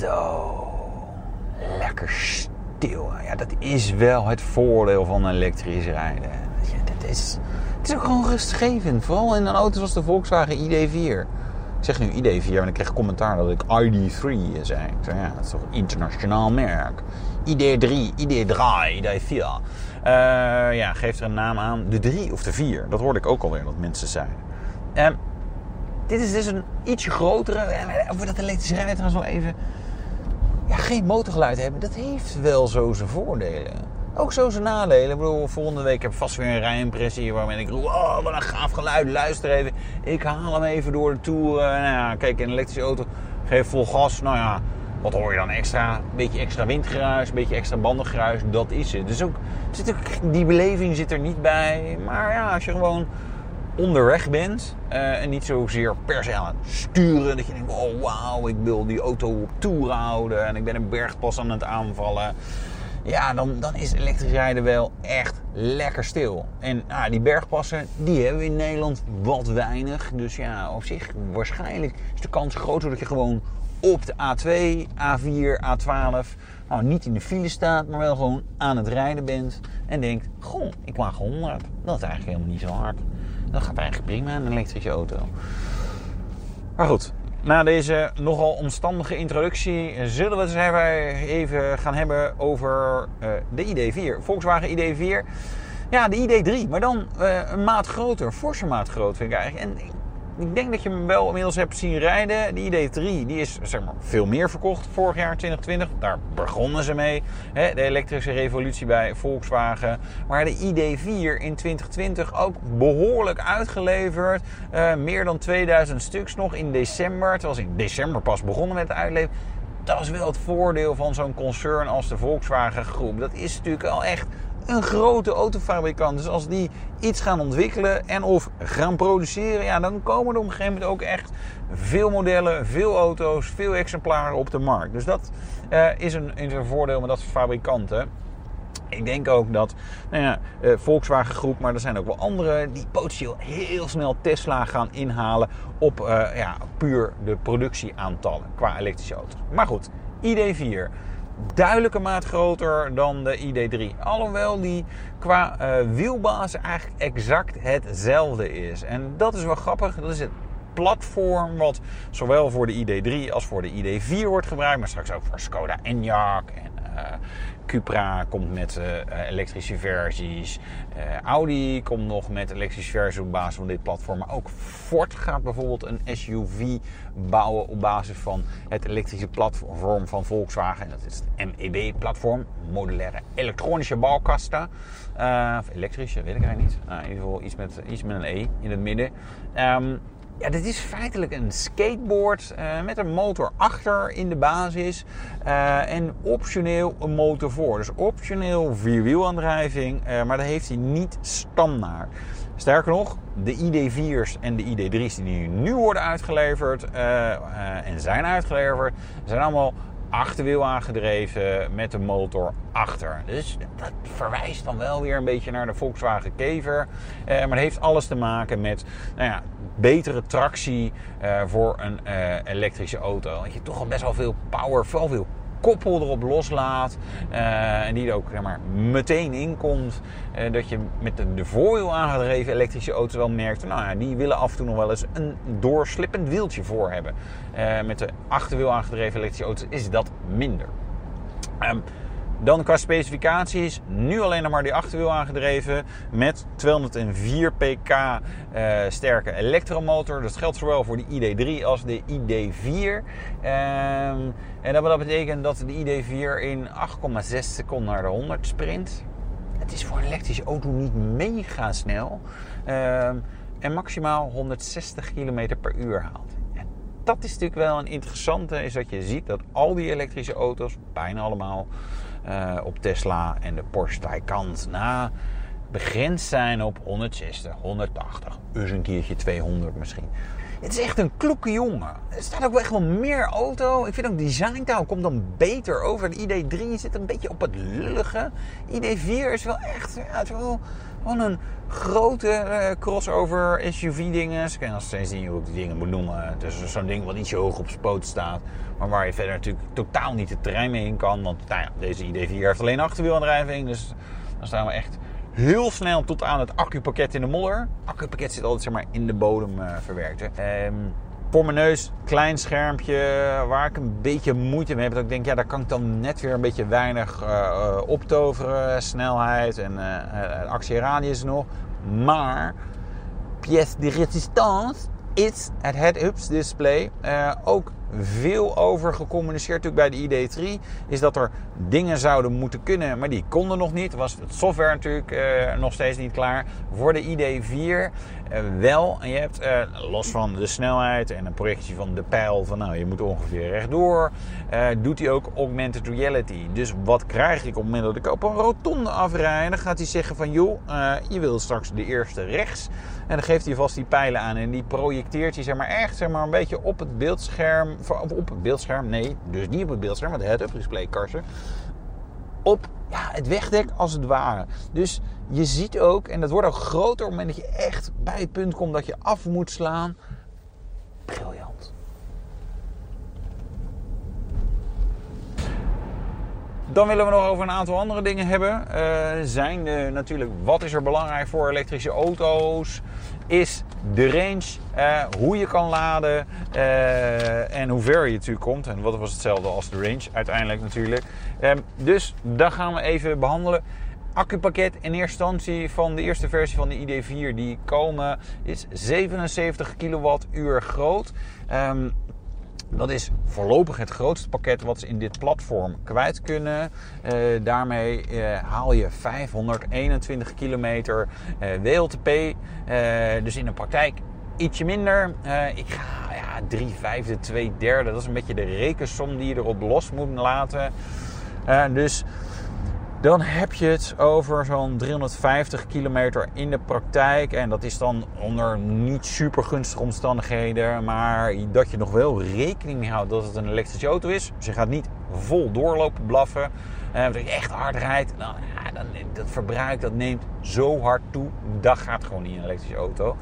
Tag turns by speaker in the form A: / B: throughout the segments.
A: Zo. Lekker stil. Ja, dat is wel het voordeel van elektrisch rijden. Dat is, het is ook gewoon rustgevend. Vooral in een auto zoals de Volkswagen ID4. Ik zeg nu ID4 en ik kreeg commentaar dat ik ID3 zei. Ik zei, ja, dat is toch een internationaal merk. ID3, ID3, ID4. Uh, ja, geef er een naam aan. De 3 of de 4. Dat hoorde ik ook alweer dat mensen zeiden. Uh, dit is dus een ietsje grotere. Over dat elektrische rijden trouwens wel even. Ja, geen motorgeluid hebben, dat heeft wel zo zijn voordelen. Ook zo zijn nadelen. Ik bedoel, volgende week heb ik vast weer een rijimpressie waarmee ik oh, wat een gaaf geluid, luister even. Ik haal hem even door de tour. Nou ja, kijk, een elektrische auto, geef vol gas. Nou ja, wat hoor je dan extra? Een beetje extra windgeruis, een beetje extra bandengeruis, dat is het. Dus ook, zit ook, die beleving zit er niet bij. Maar ja, als je gewoon onderweg bent uh, en niet zozeer per se aan het sturen. Dat je denkt, oh wauw, ik wil die auto op toer houden en ik ben een bergpas aan het aanvallen. Ja, dan, dan is elektrisch rijden wel echt lekker stil. En ah, die bergpassen, die hebben we in Nederland wat weinig. Dus ja, op zich waarschijnlijk is de kans groter dat je gewoon op de A2, A4, A12 nou, niet in de file staat, maar wel gewoon aan het rijden bent. En denkt, goh, ik mag 100. Dat is eigenlijk helemaal niet zo hard. Dat gaat eigenlijk prima een elektrische auto. Maar goed, na deze nogal omstandige introductie zullen we het even gaan hebben over uh, de ID4. Volkswagen ID4. Ja, de ID3, maar dan uh, een maat groter, forse maat groter vind ik eigenlijk. En ik denk dat je hem wel inmiddels hebt zien rijden. De ID3 die is zeg maar, veel meer verkocht vorig jaar 2020. Daar begonnen ze mee. Hè, de elektrische revolutie bij Volkswagen. Maar de ID4 in 2020 ook behoorlijk uitgeleverd. Uh, meer dan 2000 stuks nog in december. Terwijl ze in december pas begonnen met het uitleveren. Dat is wel het voordeel van zo'n concern als de Volkswagen Groep. Dat is natuurlijk al echt een grote autofabrikant. Dus als die iets gaan ontwikkelen en of gaan produceren, ja, dan komen er op een gegeven moment ook echt veel modellen, veel auto's, veel exemplaren op de markt. Dus dat uh, is, een, is een voordeel met dat fabrikanten. Ik denk ook dat nou ja, uh, Volkswagen Groep, maar er zijn ook wel andere die potentieel heel snel Tesla gaan inhalen op uh, ja, puur de productieaantallen qua elektrische auto's. Maar goed, ID4 duidelijke maat groter dan de ID3. Alhoewel die qua uh, wielbasis eigenlijk exact hetzelfde is. En dat is wel grappig. Dat is het platform wat zowel voor de ID3 als voor de ID4 wordt gebruikt. Maar straks ook voor Skoda Enyaq en Cupra komt met uh, elektrische versies. Uh, Audi komt nog met elektrische versies op basis van dit platform. Maar ook Ford gaat bijvoorbeeld een SUV bouwen op basis van het elektrische platform van Volkswagen. En dat is het MEB-platform. Modulaire elektronische bouwkasten. of elektrische, weet ik eigenlijk niet. In ieder geval iets met, iets met een E in het midden. Um, ja, dit is feitelijk een skateboard uh, met een motor achter in de basis uh, en optioneel een motor voor. Dus optioneel vierwielaandrijving, uh, maar dat heeft hij niet standaard. Sterker nog, de ID4's en de ID3's die nu worden uitgeleverd en zijn uitgeleverd, zijn allemaal achterwiel aangedreven met de motor achter. Dus dat verwijst dan wel weer een beetje naar de Volkswagen Kever. Eh, maar heeft alles te maken met nou ja, betere tractie uh, voor een uh, elektrische auto. Dat je toch al best wel veel power, veel koppel erop loslaat. Uh, en die er ook zeg maar, meteen inkomt. Uh, dat je met de, voorwiel aangedreven elektrische auto's wel merkt. Nou ja, die willen af en toe nog wel eens een doorslippend wieltje voor hebben. Uh, met de achterwiel aangedreven elektrische auto's is dat minder. Um, dan qua specificaties, nu alleen nog maar die achterwiel aangedreven met 204 pk uh, sterke elektromotor. Dat geldt zowel voor de ID3 als de ID4. Um, en dat betekent dat de ID4 in 8,6 seconden naar de 100 sprint. Het is voor een elektrische auto niet mega snel. Um, en maximaal 160 km per uur haalt. Dat is natuurlijk wel een interessante, is dat je ziet dat al die elektrische auto's, bijna allemaal, uh, op Tesla en de Porsche Taycan na begrensd zijn op 160, 180, dus een keertje 200 misschien. Het is echt een kloeke jongen. Er staat ook echt wel meer auto. Ik vind ook designtaal komt dan beter over. De ID3 zit een beetje op het lullige. ID4 is wel echt ja, wel Gewoon een grote eh, crossover SUV-dingen. Ik kan nog steeds niet hoe ik die dingen moet noemen. Dus zo'n ding wat ietsje hoog op spoot staat. Maar waar je verder natuurlijk totaal niet het terrein mee in kan. Want nou ja, deze ID4 heeft alleen achterwielaandrijving. Dus dan staan we echt heel snel tot aan het accupakket in de modder. Accupakket zit altijd zeg maar, in de bodem uh, verwerkt. Hè. Um, voor mijn neus, klein schermpje, waar ik een beetje moeite mee heb. Dat ik denk, ja, daar kan ik dan net weer een beetje weinig uh, optoveren. Snelheid en uh, actieradius nog. Maar, pièce de résistance is het head-ups display. ook veel over gecommuniceerd natuurlijk bij de ID3. Is dat er dingen zouden moeten kunnen, maar die konden nog niet. Was het software natuurlijk uh, nog steeds niet klaar. Voor de ID4 uh, eh, wel. En je hebt uh, los van de snelheid en een projectie van de pijl van nou je moet ongeveer rechtdoor. doet hij ook augmented reality. Dus wat krijg ik op het moment dat ik op een rotonde afrijd? Dan gaat hij zeggen van joh, je wil straks de eerste rechts. En dan geeft hij vast die pijlen aan en die projecteert hij zeg maar echt zeg maar, een beetje op het beeldscherm op het beeldscherm, nee, dus niet op het beeldscherm, maar de head-up display karsen, op ja, het wegdek als het ware. Dus je ziet ook, en dat wordt ook groter op het moment dat je echt bij het punt komt dat je af moet slaan. Dan willen we nog over een aantal andere dingen hebben. Uh, zijn de, natuurlijk, wat is er belangrijk voor elektrische auto's? Is de range, uh, hoe je kan laden en hoe ver je natuurlijk komt. En wat was hetzelfde als de range uiteindelijk natuurlijk. Um, dus dat gaan we even behandelen. Accupakket in eerste instantie van de eerste versie van de ID4 die komen is 77 kWh groot. Um, dat is voorlopig het grootste pakket wat ze in dit platform kwijt kunnen. Uh, daarmee uh, haal je 521 kilometer uh, WLTP. dus in de praktijk ietsje minder. ik ga ja, 3 vijfde, 2 derde. Dat is een beetje de rekensom die je erop los moet laten. dus dan heb je het over zo'n 350 kilometer in de praktijk. En dat is dan onder niet super gunstige omstandigheden. Maar dat je nog wel rekening houdt dat het een elektrische auto is. Dus je gaat niet vol doorlopen blaffen. Uh, als je echt hard rijdt, dan, ja, dan, dat verbruik dat neemt zo hard toe. Dat gaat gewoon niet in een elektrische auto.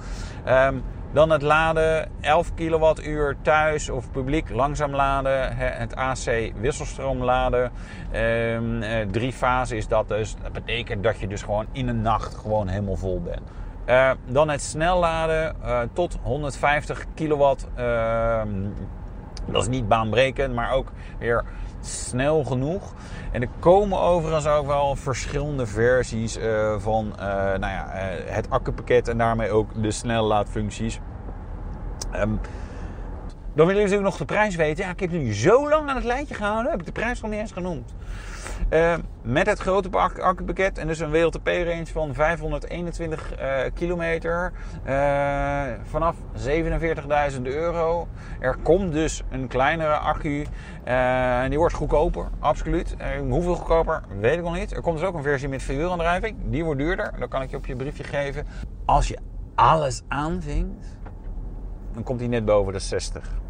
A: Um, dan het laden, 11 kilowattuur thuis of publiek langzaam laden. Het AC wisselstroom laden. Ehm, eh, drie fasen is dat dus. Dat betekent dat je dus gewoon in een nacht gewoon helemaal vol bent. Uh, dan het snel laden uh, tot 150 kilowatt. Ehm, dat is niet baanbrekend, maar ook weer snel genoeg. En er komen overigens ook wel verschillende versies uh, van uh, nou ja, uh, het accupakket en daarmee ook de snellaadfuncties. Um, dan willen jullie natuurlijk nog de prijs weten. Ja, ik heb nu zo lang aan het lijntje gehouden, heb ik de prijs nog niet eens genoemd. Uh, met het grote accupakket en dus een WLTP-range van 521 uh, kilometer uh, vanaf 47.000 euro. Er komt dus een kleinere accu en die wordt goedkoper, absoluut. hoeveel goedkoper, weet ik nog niet. Er komt dus ook een versie met vierwielaandrijving, die wordt duurder. Dat kan ik je op je briefje geven. Als je alles aanvinkt, dan komt hij net boven de 60.